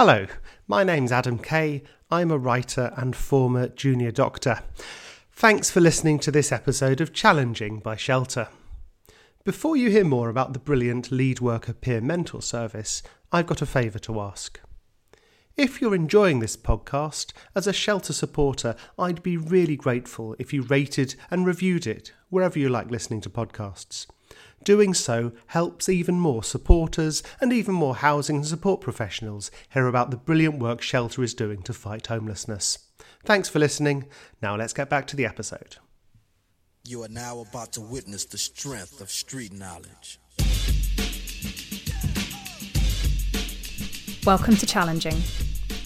Hello, my name's Adam Kay. I'm a writer and former junior doctor. Thanks for listening to this episode of Challenging by Shelter. Before you hear more about the brilliant lead worker peer mentor service, I've got a favour to ask. If you're enjoying this podcast, as a shelter supporter, I'd be really grateful if you rated and reviewed it wherever you like listening to podcasts. Doing so helps even more supporters and even more housing and support professionals hear about the brilliant work Shelter is doing to fight homelessness. Thanks for listening. Now let's get back to the episode. You are now about to witness the strength of street knowledge. Welcome to Challenging,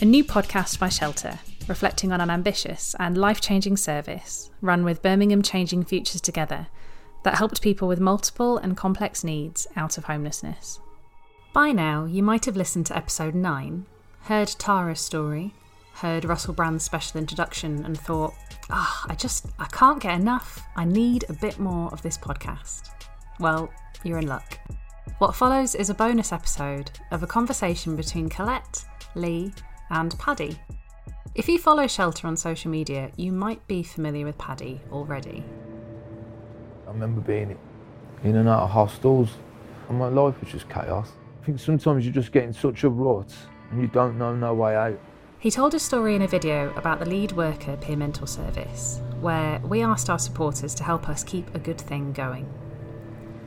a new podcast by Shelter, reflecting on an ambitious and life changing service run with Birmingham Changing Futures Together that helped people with multiple and complex needs out of homelessness. By now, you might have listened to episode 9, heard Tara's story, heard Russell Brand's special introduction, and thought, ah, oh, I just, I can't get enough. I need a bit more of this podcast. Well, you're in luck. What follows is a bonus episode of a conversation between Colette, Lee, and Paddy. If you follow Shelter on social media, you might be familiar with Paddy already. I remember being in and out of hostels, and my life was just chaos. I think sometimes you just get in such a rut and you don't know no way out. He told a story in a video about the lead worker peer mentor service, where we asked our supporters to help us keep a good thing going.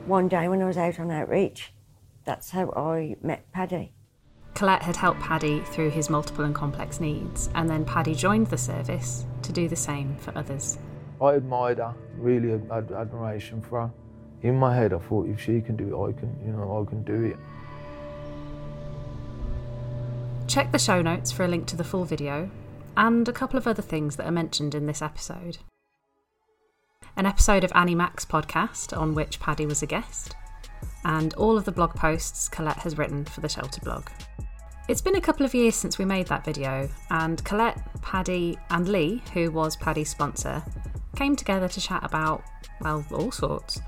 One day when I was out on outreach, that's how I met Paddy. Colette had helped Paddy through his multiple and complex needs, and then Paddy joined the service to do the same for others. I admired her, really had admiration for her. In my head, I thought if she can do it, I can, you know, I can do it. Check the show notes for a link to the full video and a couple of other things that are mentioned in this episode. An episode of Annie Mac's podcast, on which Paddy was a guest, and all of the blog posts Colette has written for the Shelter blog. It's been a couple of years since we made that video, and Colette, Paddy, and Lee, who was Paddy's sponsor, came together to chat about, well, all sorts.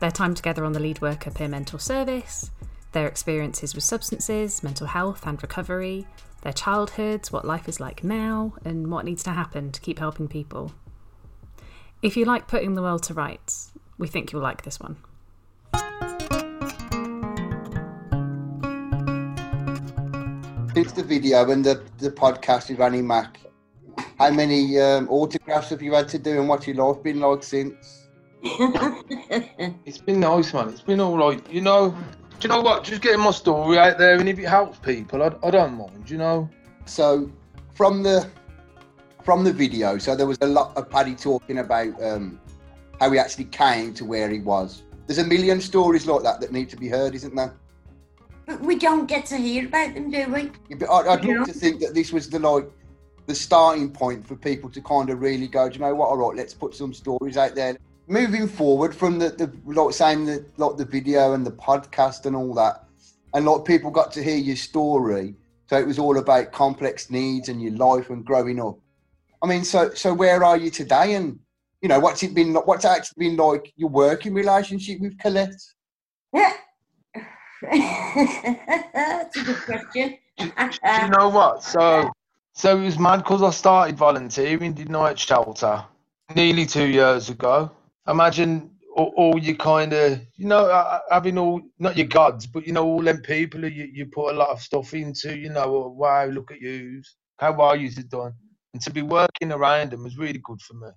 Their time together on the lead worker peer mentor service, their experiences with substances, mental health, and recovery, their childhoods, what life is like now, and what needs to happen to keep helping people. If you like putting the world to rights, we think you'll like this one. Since the video and the, the podcast with Annie Mac, how many um, autographs have you had to do, and what's your life been like since? it's been nice, man. It's been all right. You know, do you know what? Just getting my story out there, and if it helps people, I, I don't mind. You know. So, from the from the video, so there was a lot of Paddy talking about um, how he actually came to where he was. There's a million stories like that that need to be heard, isn't there? But we don't get to hear about them, do we? Yeah, I'd, I'd love to think that this was the like the starting point for people to kind of really go, do you know what? All right, let's put some stories out there. Moving forward from the, the like saying the like the video and the podcast and all that, and like people got to hear your story. So it was all about complex needs and your life and growing up. I mean, so so where are you today? And you know, what's it been? What's actually been like your working relationship with Colette? Yeah. That's a good question. you know what? So uh, so it was mad because I started volunteering, didn't at shelter nearly two years ago. Imagine all, all you kind of, you know, having all, not your gods, but, you know, all them people who you, you put a lot of stuff into, you know, wow, look at you. How are you doing? And to be working around them was really good for me.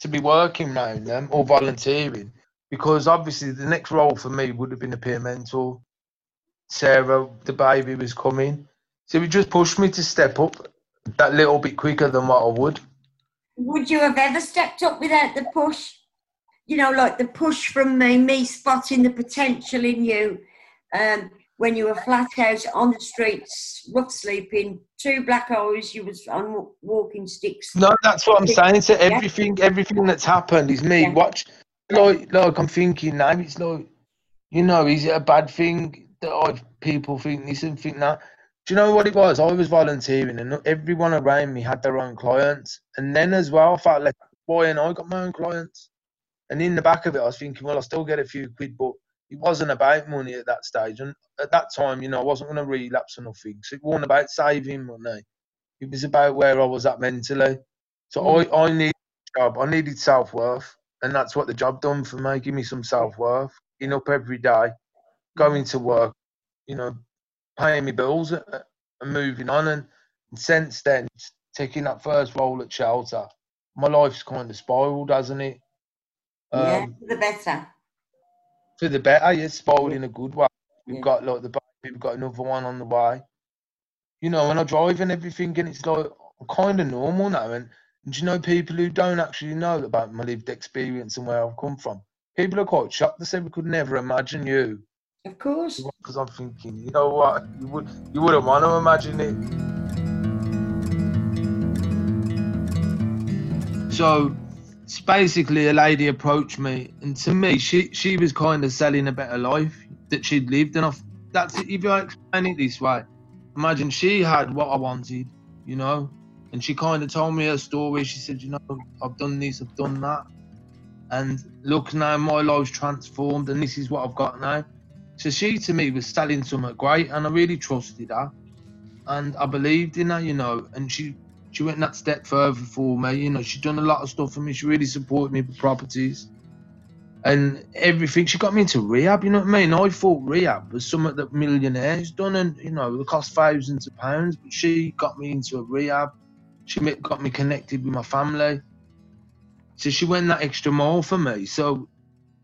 To be working around them or volunteering, because obviously the next role for me would have been a peer mentor. Sarah, the baby was coming. So it just pushed me to step up that little bit quicker than what I would. Would you have ever stepped up without the push? You know, like the push from me, me spotting the potential in you um, when you were flat out on the streets, rough sleeping, two black eyes, you was on walking sticks. No, that's what I'm saying. So everything, yeah. everything that's happened is me. Yeah. Watch, like, like I'm thinking now. It's like, you know, is it a bad thing that I people think this and think that? Do you know what it was? I was volunteering, and everyone around me had their own clients. And then as well, I felt like, boy, and I got my own clients. And in the back of it, I was thinking, well, I still get a few quid, but it wasn't about money at that stage. And at that time, you know, I wasn't going to relapse or nothing. So it wasn't about saving money. It was about where I was at mentally. So Mm. I, I needed a job. I needed self worth. And that's what the job done for me. Give me some self worth. Getting up every day, going to work, you know, paying my bills and moving on. And, and since then, taking that first role at shelter, my life's kind of spiraled, hasn't it? yeah, Um, for the better. for the better, yeah, spiraled in a good way. We've Yeah. got like the baby, we've got another one on the way. You know, and I drive and everything, and it's like kind of normal now. And, and do you know people who don't actually know about my lived experience and where I've come from? People are quite shocked. They say we could never imagine you. Of course. Because I'm thinking, you know what? You would, you wouldn't want to imagine it. So it's basically a lady approached me, and to me, she she was kind of selling a better life that she'd lived, and I, that's it. If I explain it this way, imagine she had what I wanted, you know, and she kind of told me her story. She said, you know, I've done this, I've done that, and look now, my life's transformed, and this is what I've got now. So she to me was selling something great, and I really trusted her, and I believed in her, you know, and she she went that step further for me. You know, she done a lot of stuff for me. She really supported me with properties and everything. She got me into rehab. You know what I mean? I thought rehab was something that millionaires done, and you know, it cost thousands of pounds. But she got me into a rehab. She got me connected with my family. So she went that extra mile for me. So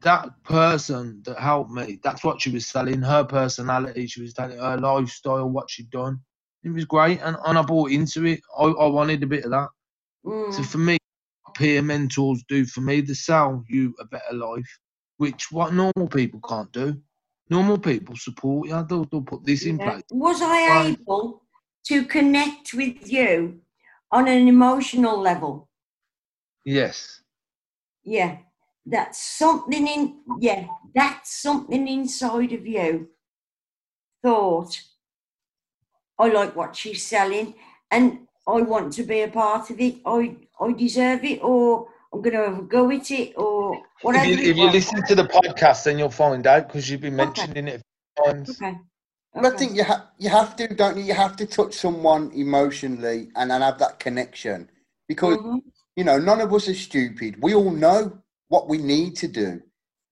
that person that helped me, that's what she was selling. Her personality, she was telling her lifestyle, what she'd done. It was great, and, and I bought into it. I, I wanted a bit of that. Mm. So for me, peer mentors do for me, they sell you a better life, which what normal people can't do. Normal people support you. They'll, they'll put this in place. Was I able to connect with you on an emotional level? Yes. Yeah. That's something in, yeah, that's something inside of you thought, I like what she's selling and I want to be a part of it. I, I deserve it or I'm going to have a go at it or whatever. If you, if you listen to the podcast, then you'll find out because you've been Okay. mentioning it a few times. Okay. But I think you have you have to, don't you? You have to touch someone emotionally and, and have that connection because Mhm. you know none of us are stupid. We all know what we need to do.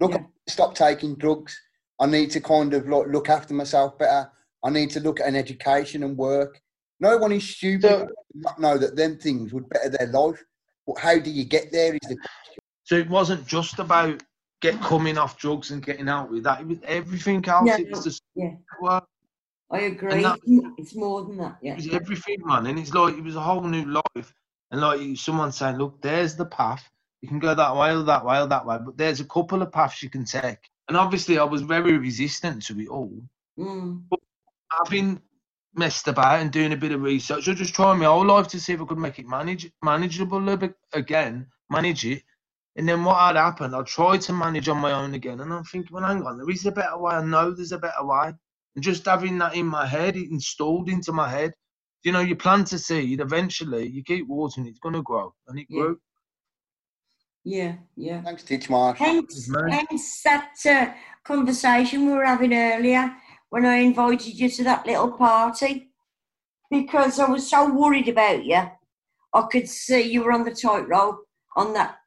Look, Yeah. stop taking drugs. I need to kind of like look after myself better. I need to look at an education and work. No one is stupid So- not know that them things would better their life. But how do you get there? Is the question. So it wasn't just about get coming off drugs and getting out with that. It was everything else. Yeah, it was the yeah. work. I agree. that- it's more than that. Yeah. It was everything, man. And it's like it was a whole new life. And like someone saying, look, there's the path. You can go that way or that way or that way, but there's a couple of paths you can take. And obviously, I was very resistant to it all. Mm. Having messed about and doing a bit of research, I just trying my whole life to see if I could make it manage manageable a bit again, manage it. And then what had happened, I tried to manage on my own again. And I'm thinking, well, hang on, there is a better way. I know there's a better way. And just having that in my head, it installed into my head. You know, you plant a seed, eventually you keep watering, it's going to grow. And it Yeah. grew. Yeah. Yeah. thanks, Titchmarsh. Hence, man. hence that uh, conversation we were having earlier when I invited you to that little party because I was so worried about you. I could see you were on the tightrope on that,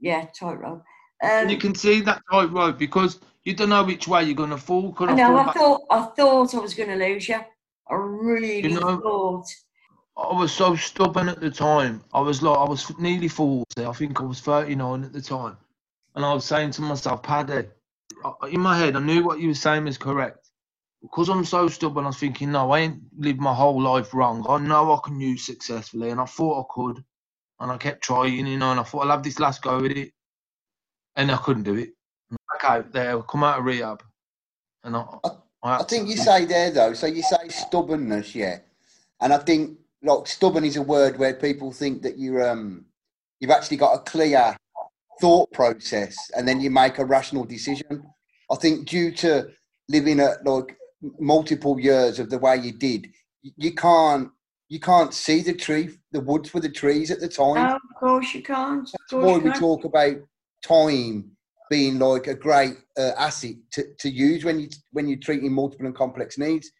yeah, tightrope. And Um, you can see that tight road because you don't know which way you're going to fall. Could I I know. fall I thought I thought I was going to lose you. I really You know- thought. I was so stubborn at the time. I was like, I was nearly 40. I think I was 39 at the time. And I was saying to myself, Paddy, in my head, I knew what you were saying was correct. Because I'm so stubborn, I was thinking, no, I ain't lived my whole life wrong. I know I can use successfully. And I thought I could. And I kept trying, you know, and I thought I'll have this last go at it. And I couldn't do it. Back out there, come out of rehab. And I, I, I think you say there though, so you say stubbornness, yeah, and I think like stubborn is a word where people think that you're um you've actually got a clear thought process and then you make a rational decision. I think due to living at like multiple years of the way you did, you can't you can't see the tree, the woods for the trees at the time. No, of course you can't. That's why you we can't. talk about time being like a great uh, asset to, to use when you when you're treating multiple and complex needs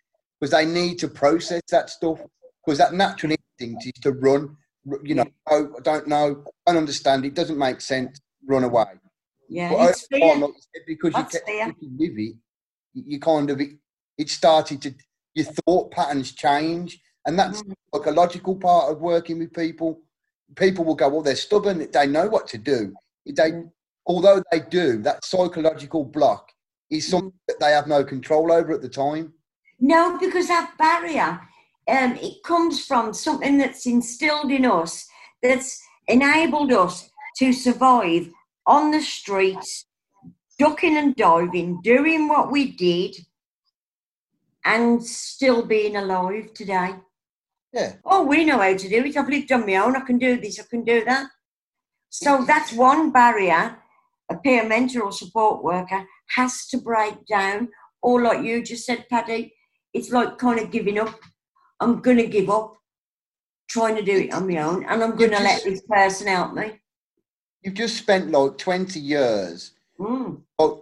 because they need to process that stuff because that natural instinct is to run you know oh, i don't know i don't understand it doesn't make sense run away Yeah, but it's over fear. time, like you because you That's kept fear. sticking with it you you kind of it, it started to your thought patterns change and that's Mm. like a logical part of working with people people will go well they're stubborn they know what to do they Mm. although they do that psychological block Mm. is something that they have no control over at the time No, because that barrier, um, it comes from something that's instilled in us, that's enabled us to survive on the streets, ducking and diving, doing what we did, and still being alive today. yeah Oh, we know how to do it. I've lived on my own. I can do this. I can do that. So that's one barrier a peer mentor or support worker has to break down. Or, like you just said, Paddy, it's like kind of giving up. I'm going to give up trying to do it on my own, and I'm going to let this person help me. you've just spent like 20 years Mm. like,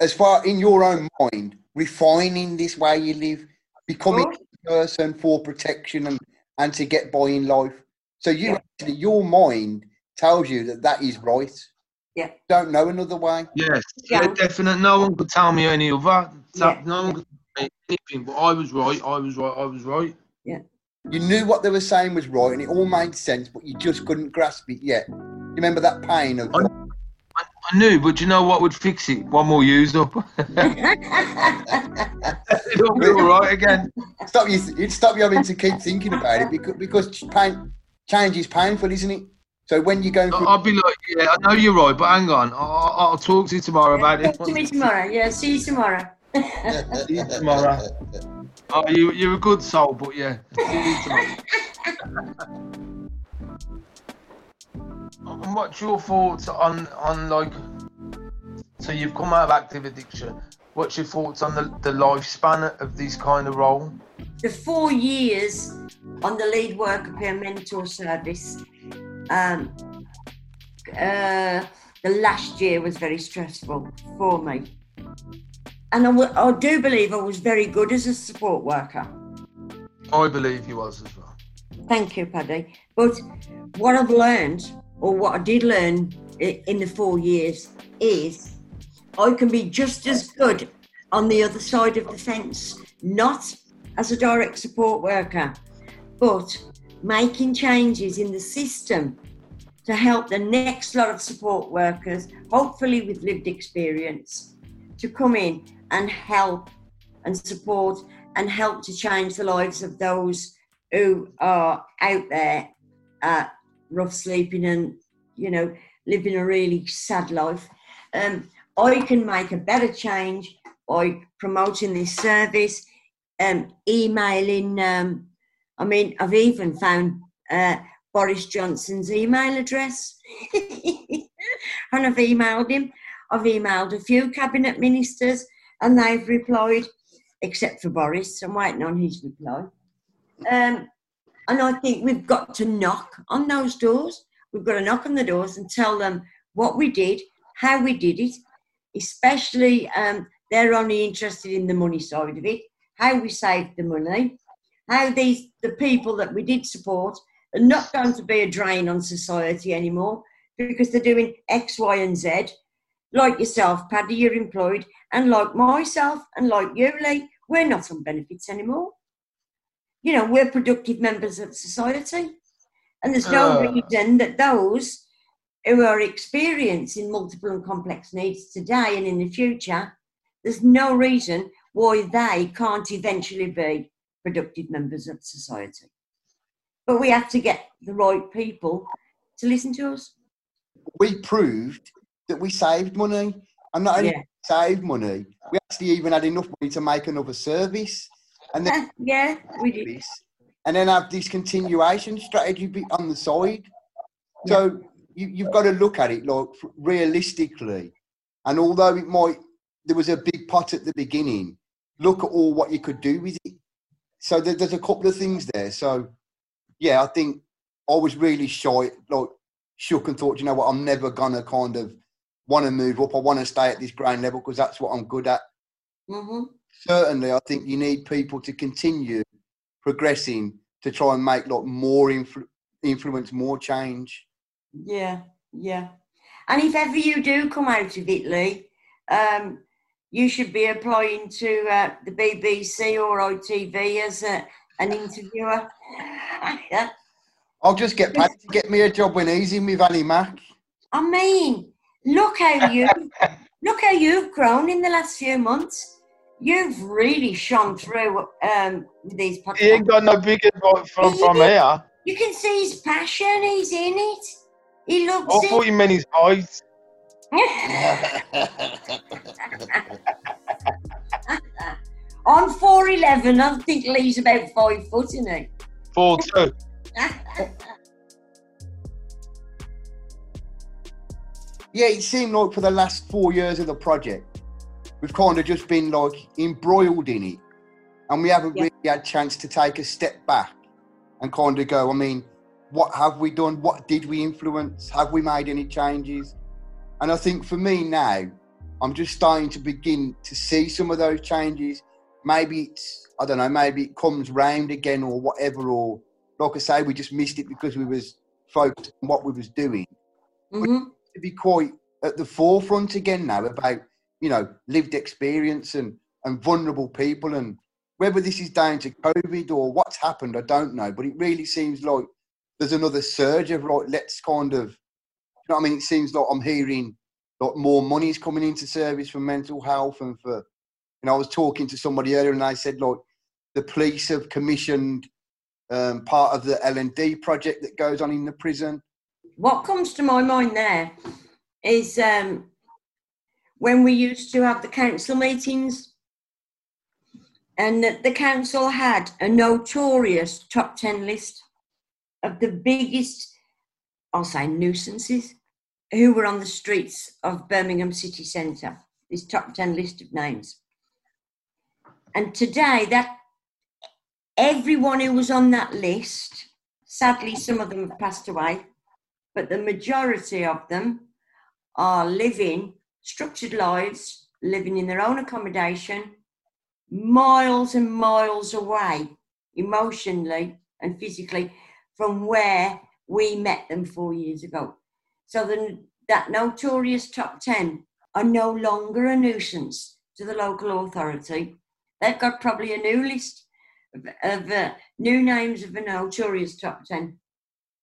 as far in your own mind refining this way you live becoming Good. a person for protection and, and to get by in life so you Yeah. actually your mind tells you that that is right Yeah. don't know another way Yes, Yeah. yeah, definite. No one could tell me any other. Yeah. No one could tell me anything. But I was right. I was right. I was right. You knew what they were saying was right and it all made sense but you just couldn't grasp it yet you remember that pain of I- I knew, but you know what would fix it? One more use up. It'll be all right again. stop you it'd stop you having to keep thinking about it because, because pain, change is painful isn't it so when you're going through I'll be like, yeah, I know you're right, but hang on. I'll, I'll talk to you tomorrow about it. Talk to me tomorrow. Yeah, see you tomorrow. See you tomorrow. Oh, you, you're a good soul, but yeah. See you tomorrow. And what's your thoughts on on like? So you've come out of active addiction. What's your thoughts on the, the lifespan of this kind of role? the four years on the lead worker peer mentor service, um, uh, the last year was very stressful for me. And I, w- I do believe I was very good as a support worker. I believe he was as well. Thank you, Paddy. But what I've learned, or what I did learn in the four years, is I can be just as good on the other side of the fence, not as a direct support worker, but making changes in the system to help the next lot of support workers, hopefully with lived experience, to come in and help and support and help to change the lives of those who are out there uh, rough sleeping and you know living a really sad life. Um, i can make a better change by promoting this service um, emailing um, i mean i've even found uh, boris johnson's email address. And i've emailed him. I've emailed a few cabinet ministers and they've replied except for boris i'm waiting on his reply um, and I think we've got to knock on those doors. We've got to knock on the doors and tell them what we did, how we did it, especially um, they're only interested in the money side of it, how we saved the money, how these the people that we did support are not going to be a drain on society anymore because they're doing X, Y, and Z. Like yourself, Paddy, you're employed, and like myself and like you, Lee, we're not on benefits anymore you know, we're productive members of society. And there's no Uh. reason that those who are experiencing multiple and complex needs today and in the future, there's no reason why they can't eventually be productive members of society. But we have to get the right people to listen to us. we proved that we saved money and not only Yeah. saved money we actually even had enough money to make another service and then yeah, we did. and then have this continuation strategy be on the side. So you, you've got to look at it like realistically. And although it might, there was a big pot at the beginning. Look at all what you could do with it. So there, there's a couple of things there. So yeah, I think I was really shy, like shook and thought, you know what, I'm never gonna kind of want to move up. I want to stay at this ground level because that's what I'm good at. hmm Certainly, I think you need people to continue progressing to try and make like more influ- influence, more change. Yeah, yeah. And if ever you do come out of Italy, um, you should be applying to uh, the BBC or ITV as a, an interviewer. I'll just get paid to get me a job when he's in with Annie Mac. I mean, look how you look how you've grown in the last few months. You've really shone through um, with these He podcasts. ain't got no bigger from, from, from here. You can see his passion. He's in it. He loves I thought it. you meant his height. I'm four eleven. I think Lee's about five foot, isn't he? Four two. Yeah, it seemed like for the last four years of the project, we've kind of just been like embroiled in it, and we haven't Yeah. really had a chance to take a step back and kind of go. I mean, what have we done? What did we influence? Have we made any changes? And I think for me now, I'm just starting to begin to see some of those changes. Maybe it's I don't know. Maybe it comes round again or whatever. Or like I say, we just missed it because we was focused on what we was doing hmm to be quite at the forefront again now about you know lived experience and and vulnerable people. And whether this is down to covid or what's happened i don't know. But it really seems like there's another surge of like let's kind of you know i mean? It seems like i'm hearing like more money is coming into service for mental health and for you know i was talking to somebody earlier and i said like the police have commissioned um, part of the l&d project that goes on in the prison What comes to my mind there is um, when we used to have the council meetings, and that the council had a notorious top 10 list of the biggest, I'll say, nuisances who were on the streets of Birmingham city centre. This top 10 list of names. And today, that everyone who was on that list, sadly, some of them have passed away, but the majority of them are living structured lives, living in their own accommodation, miles and miles away, emotionally and physically, from where we met them four years ago. So the, that notorious top 10 are no longer a nuisance to the local authority. They've got probably a new list of, of uh, new names of the notorious top 10.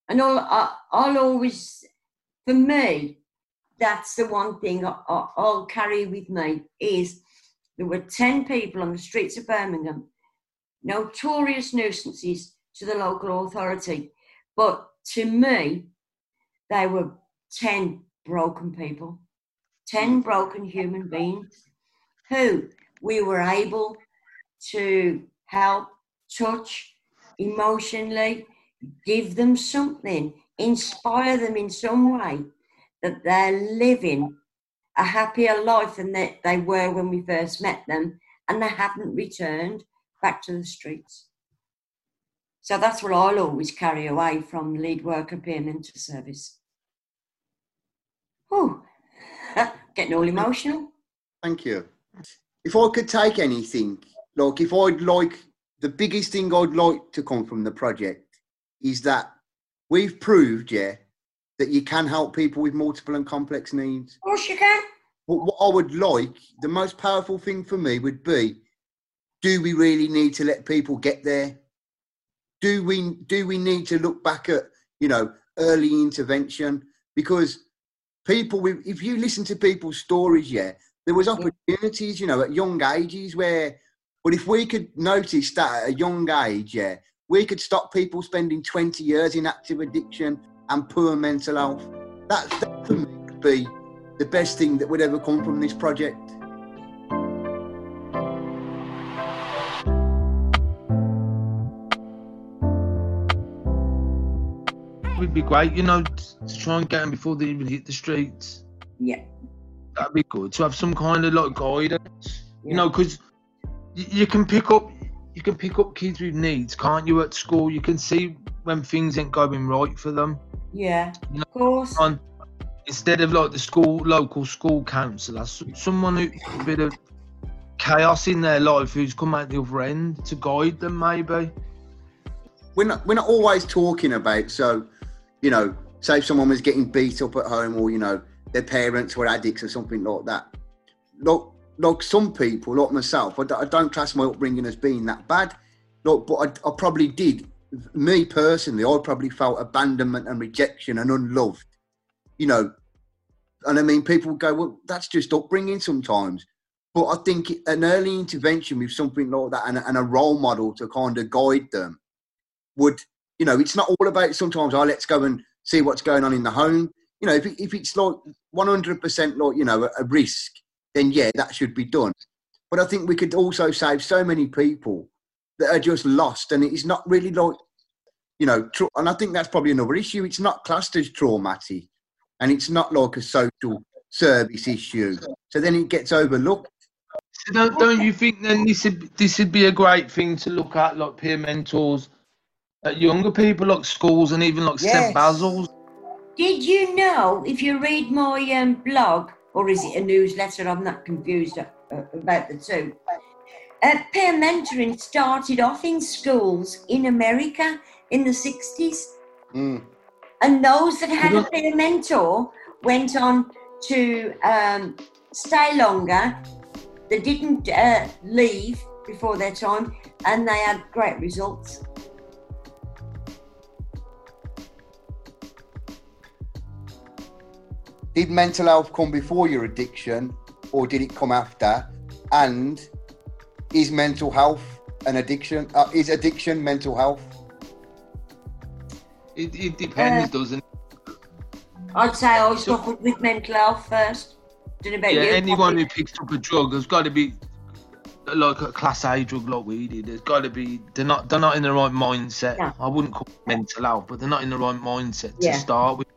And all, I, I'll always, for me, that's the one thing I, I, I'll carry with me is there were 10 people on the streets of Birmingham, notorious nuisances to the local authority. But to me, they were 10 broken people, 10 hmm. broken human beings who we were able to help, touch emotionally, give them something, inspire them in some way that they're living a happier life than they, they were when we first met them and they haven't returned back to the streets. So that's what I'll always carry away from lead worker peer mentor service. Oh, getting all emotional. Thank you. If I could take anything, like if I'd like the biggest thing I'd like to come from the project is that we've proved, yeah, that you can help people with multiple and complex needs. Of course you can. But what I would like, the most powerful thing for me would be, do we really need to let people get there? Do we do we need to look back at you know early intervention? Because people, with- if you listen to people's stories, yeah, there was opportunities, you know, at young ages where. But if we could notice that at a young age, yeah, we could stop people spending 20 years in active addiction and poor mental health. That, that for me would be the best thing that would ever come from this project. It would be great, you know, to try and get them before they even hit the streets. Yeah. That'd be good to have some kind of like guidance, you know, because you can pick up you can pick up kids with needs, can't you? At school, you can see when things ain't going right for them. Yeah. You know, Of course. On instead of like the school local school counsellor, s- someone who a bit of chaos in their life who's come out the other end to guide them maybe. we're not we're not always talking about so you know say if someone was getting beat up at home or you know their parents were addicts or something like that like like some people like myself i, I don't trust my upbringing as being that bad. Like, but I, I probably did. Me personally i probably felt abandonment and rejection and unloved you know? And i mean people go well that's just upbringing sometimes. But i think an early intervention with something like that and, a- and a role model to kind of guide them would you know it's not all about sometimes oh let's go and see what's going on in the home. You know if, if it's like 100% like you know a, a risk then yeah that should be done but i think we could also save so many people that are just lost and it's not really like you know tra- and i think that's probably another issue it's not classed as traumatic and it's not like a social service issue so then it gets overlooked So don't, don't you think then this would, this would be a great thing to look at, like peer mentors at younger people, like schools and even like Yes. St Basil's? Did you know, if you read my um, blog, or is it a newsletter? I'm not confused uh, uh, about the two. Uh, peer mentoring started off in schools in America in the 60s. Mm. And those that had a peer mentor went on to um, stay longer. They didn't uh, leave before their time, and they had great results. Did mental health come before your addiction or did it come after and is mental health an addiction uh, is addiction mental health It, it depends, Uh, doesn't it? I'd say I So- suffered with mental health first. Don't know about Yeah, you. anyone Poppy. who picks up a drug has got to be like a class A drug like we did. There's got to be they're not they're not in the right mindset. Yeah. I wouldn't call it mental health, but they're not in the right mindset Yeah. to start with.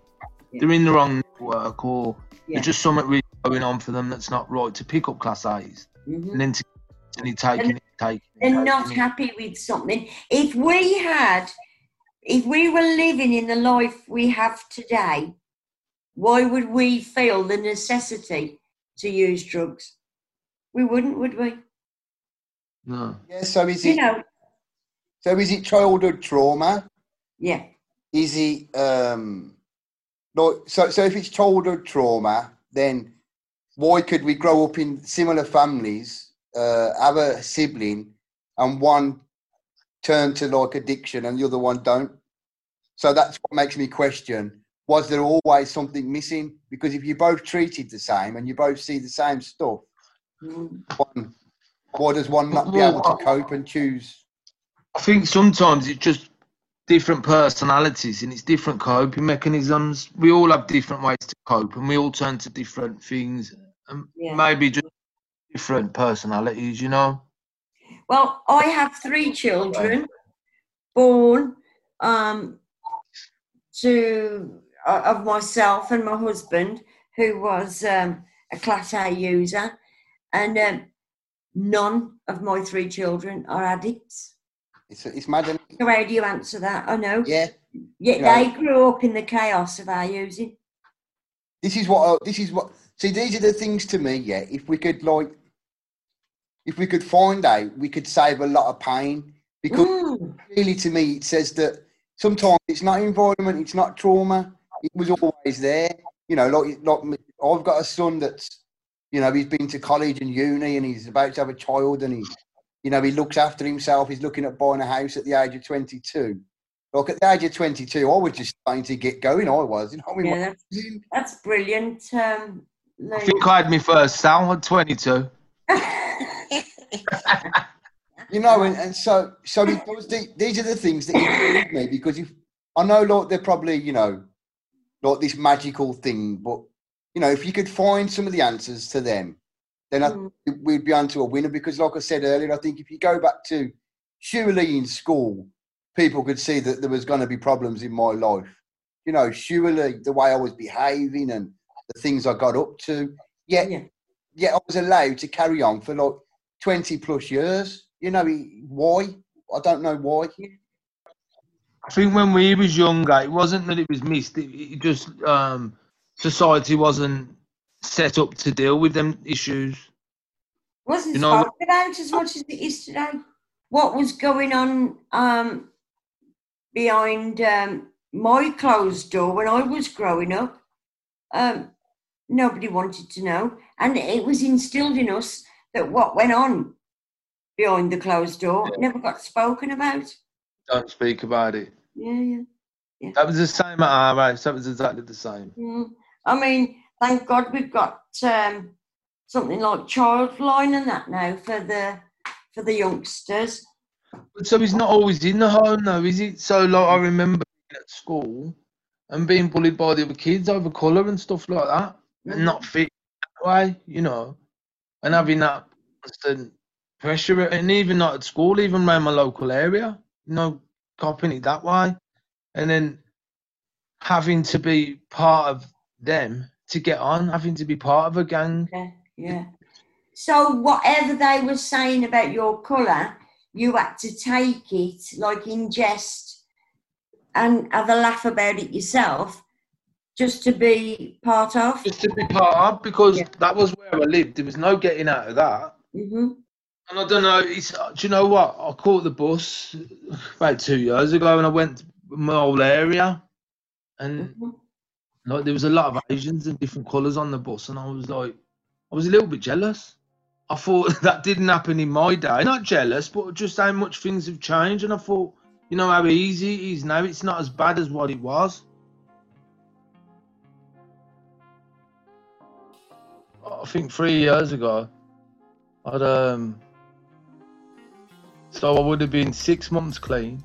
Yeah. They're in the wrong network, or Yeah. there's just something really going on for them that's not right to pick up class A's Mhm. and then to continue taking it, taking it. They're not it. happy with something. If we had, if we were living in the life we have today, why would we feel the necessity to use drugs? We wouldn't, would we? No. yeah so is You it know, so is it childhood trauma yeah. is it um like so so if it's childhood trauma then why could we grow up in similar families uh have a sibling and one turn to like addiction and the other one don't? So that's what makes me question was there always something missing? Because if you both treated the same and you both see the same stuff one, why does one not be able to cope and choose? I think sometimes it's just different personalities and it's different coping mechanisms. We all have different ways to cope and we all turn to different things and Yeah. maybe just different personalities, you know? Well, I have three children born um, to uh, of myself and my husband, who was um, a Class A user, and um, none of my three children are addicts. It's it's mad? So how do you answer that? I know. yeah Yeah, you know. grew up in the chaos of our using. this is what I- this is what see these are the things to me yeah if we could like if we could find out we could save a lot of pain because Mm, really to me it says that sometimes it's not environment it's not trauma it was always there you know like like me- i've got a son that's you know he's been to college and uni and he's about to have a child and he you know he looks after himself he's looking at buying a house at the age of 22 Look, at the age of 22 i was just starting to get going i was you know what i mean yeah, that's, that's brilliant. Um, I think I had my first sale at 22. You know, and, and so so it the, these are the things that you intrigue me because if I know like they're probably you know like this magical thing, but you know if you could find some of the answers to them, then I Mm. think we'd be onto a winner. Because like I said earlier, I think if you go back to surely in school, people could see that there was going to be problems in my life. You know, surely the way I was behaving and the things I got up to. Yet, Yeah. yet I was allowed to carry on for like 20 plus years. You know, why? I don't know why. I think when we was younger, it wasn't that it was missed. It, it just um, society wasn't set up to deal with them issues. Wasn't You know- spoken about as much as it is today. What was going on um, behind um, my closed door when I was growing up? Um, nobody wanted to know, and it was instilled in us that what went on behind the closed door never got spoken about. Don't speak about it. Yeah, yeah. That was the same at our age. That was exactly the same. Mm. I mean, thank God we've got um, something like Childline and that now for the for the youngsters. But so he's not always in the home though, is it? So like I remember at school and being bullied by the other kids over colour and stuff like that. And not fit that way, you know. And having that constant pressure and even not at school, even around my local area, you know, copying it that way. And then having to be part of them to get on, having to be part of a gang. Yeah, yeah. So whatever they were saying about your colour, you had to take it like in jest and have a laugh about it yourself, just to be part of. Just to be part of because Yeah. that was where I lived. There was no getting out of that. hmm And I don't know. It's, do you know what? I caught the bus about two years ago, and I went to my old area, and hmm like there was a lot of Asians and different colours on the bus, and I was like, I was a little bit jealous. I thought that didn't happen in my day. Not jealous, but just how much things have changed, and I thought, you know how easy it is now. It's not as bad as what it was. I think three years ago, I'd um. So I would have been six months clean,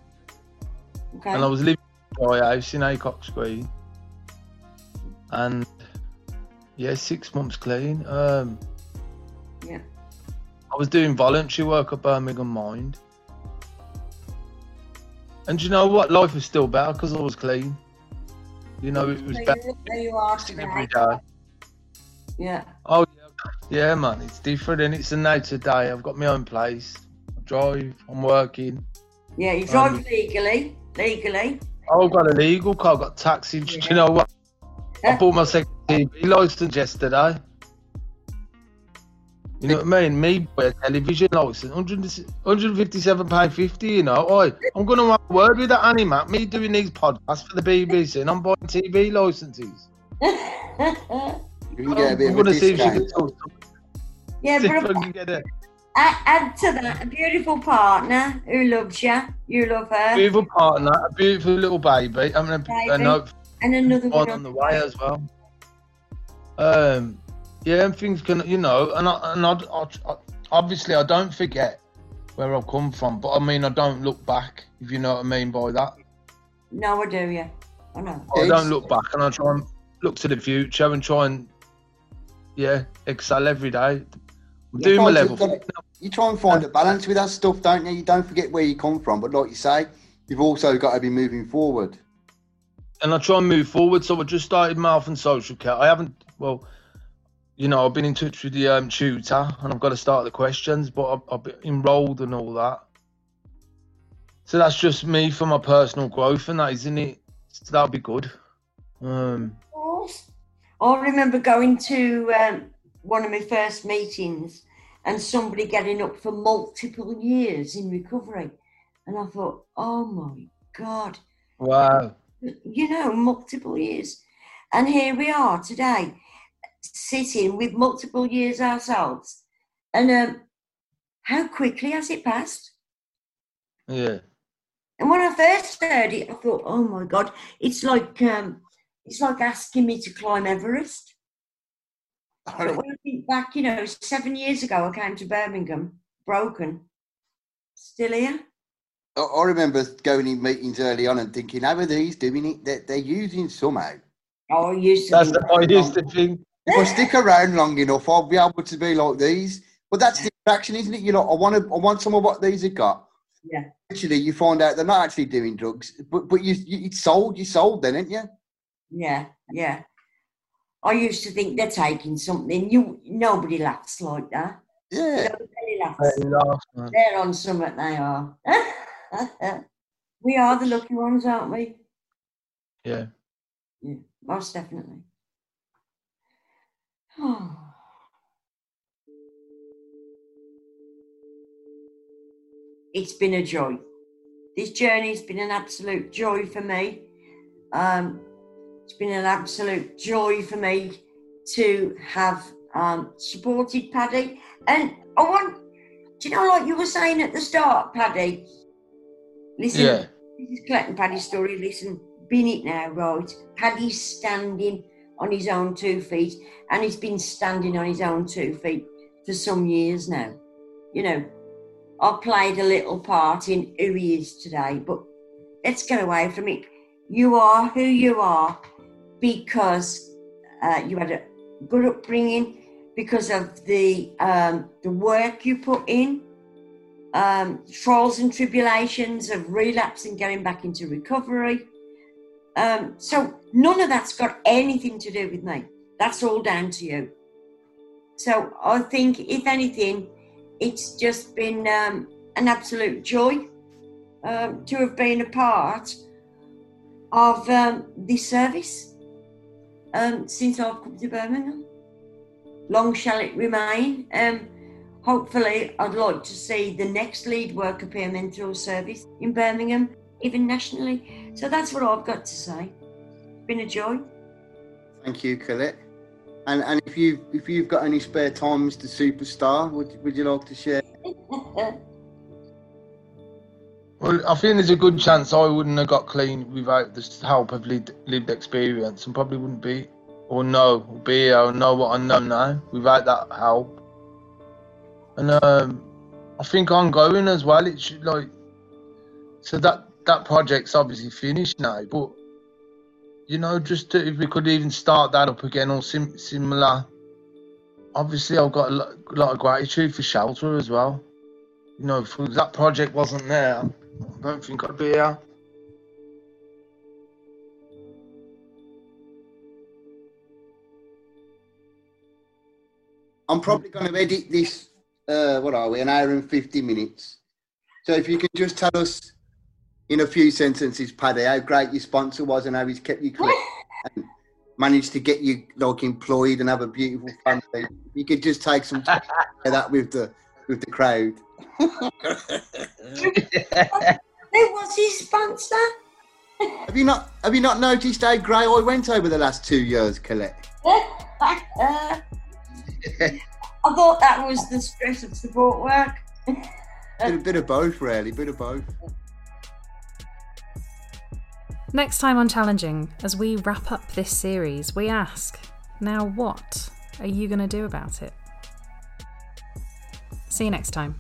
Okay. and I was living in my house in Acocks Green, and yeah, six months clean. Um, Yeah. I was doing voluntary work at Birmingham Mind, and you know what? Life was still better because I was clean. You know, it was So better you- there you are every day. Yeah. Oh yeah, yeah, man, it's different, and it's a night today. I've got my own place. I drive. I'm working. Yeah, you drive Um, legally. Legally. Oh, I've got a legal car. I've got taxi. Do you know what? I bought my second TV license yesterday. Eh? You know what I mean? Me buy a television license, 100 157 pound fifty. You know, Oi, I'm going to have a word with that Annie Mac. Me doing these podcasts for the BBC, and I'm buying TV licenses. You can get a bit I'm of a going to see if she can discount. talk. yeah, See if but can get a add, add to that a beautiful partner who loves you. You love her. beautiful partner, a beautiful little baby. I'm going to, Baby. and hope And another one one on the way as well. Um, yeah, and things can, you know, and I, and I, I, I- obviously I don't forget where I've come from, but I mean I don't look back, if you know what I mean by that. No, I do, yeah. I know. I don't look back, and I try and look to the future and try and, yeah, excel every day. I'm doing my level. gotta- You try and find a balance with that stuff, don't you? You don't forget where you come from, but like you say, you've also got to be moving forward. And I try and move forward. So I just started health and social care. I haven't, well, you know, I've been in touch with the um, tutor and I've got to start the questions, but I've, I've been enrolled and all that. So that's just me for my personal growth and that, isn't it? So that'll be good. Um, course. I remember going to um, one of my first meetings and somebody getting up for multiple years in recovery. And I thought, oh my God, wow. You know, multiple years. And here we are today, sitting with multiple years ourselves. And um, how quickly has it passed? Yeah. And when I first heard it, I thought, oh my God, it's like um, it's like asking me to climb Everest. But when I think back, you know, seven years ago, I came to Birmingham, broken, still here. I, I remember going in meetings early on and thinking, how are these doing it? They're, they're using somehow. Oh, I used to. That's think the, I used to think, If I stick around long enough, I'll be able to be like these. But that's the attraction, isn't it? You know, I want to, I want some of what these have got. Yeah. Actually, you find out they're not actually doing drugs, but but you, you it's sold, you sold, then, ain't you? Yeah, yeah. I used to think they're taking something. You nobody laughs like that. Yeah. Nobody laughs. Very last, man. They're on something. They are. we are the lucky ones, aren't we? yeah. Yeah, most definitely. it's been a joy. This journey's been an absolute joy for me. Um, it's been an absolute joy for me to have um, supported Paddy. And I want, do you know, like you were saying at the start, Paddy? Listen, Yeah. this is Clayton Paddy's story. Listen, been it now, right? Paddy's standing on his own two feet, and he's been standing on his own two feet for some years now. You know, I've played a little part in who he is today, but let's get away from it. You are who you are because uh, you had a good upbringing, because of the um, the work you put in, um, trials and tribulations of relapse and getting back into recovery. Um, so none of that's got anything to do with me. That's all down to you. So I think, if anything, it's just been um, an absolute joy um, to have been a part of um, this service um, since I've come to Birmingham. Long shall it remain. Hopefully, I'd like to see the next lead worker peer mentor service in Birmingham, even nationally. So that's what I've got to say. It's been a joy. Thank you, Colette. And and if you if you've got any spare time, Mr. Superstar, would would you like to share? Well, I think there's a good chance I wouldn't have got clean without the help of lived, lived experience and probably wouldn't be, or know, or be or know what I know now without that help. And um, I think ongoing as well. It should like, so that that project's obviously finished now, but you know, just to, if we could even start that up again or sim- similar. Obviously, I've got a lot, a lot of gratitude for shelter as well. You know, if that project wasn't there, I don't think I'd be here. I'm probably going to edit this. Uh, what are we? An hour and fifty minutes. So if you can just tell us in a few sentences, Paddy, how great your sponsor was and how he's kept you clean and managed to get you like employed and have a beautiful family. You could just take some time to that with the with the crowd. Who was his sponsor? Have you not have you not noticed how grey I went over the last two years, Colette? I thought that was the stress of support work. Bit, a bit of both, really. Bit of both. Next time on Challenging, as we wrap up this series, we ask now what are you going to do about it? See you next time.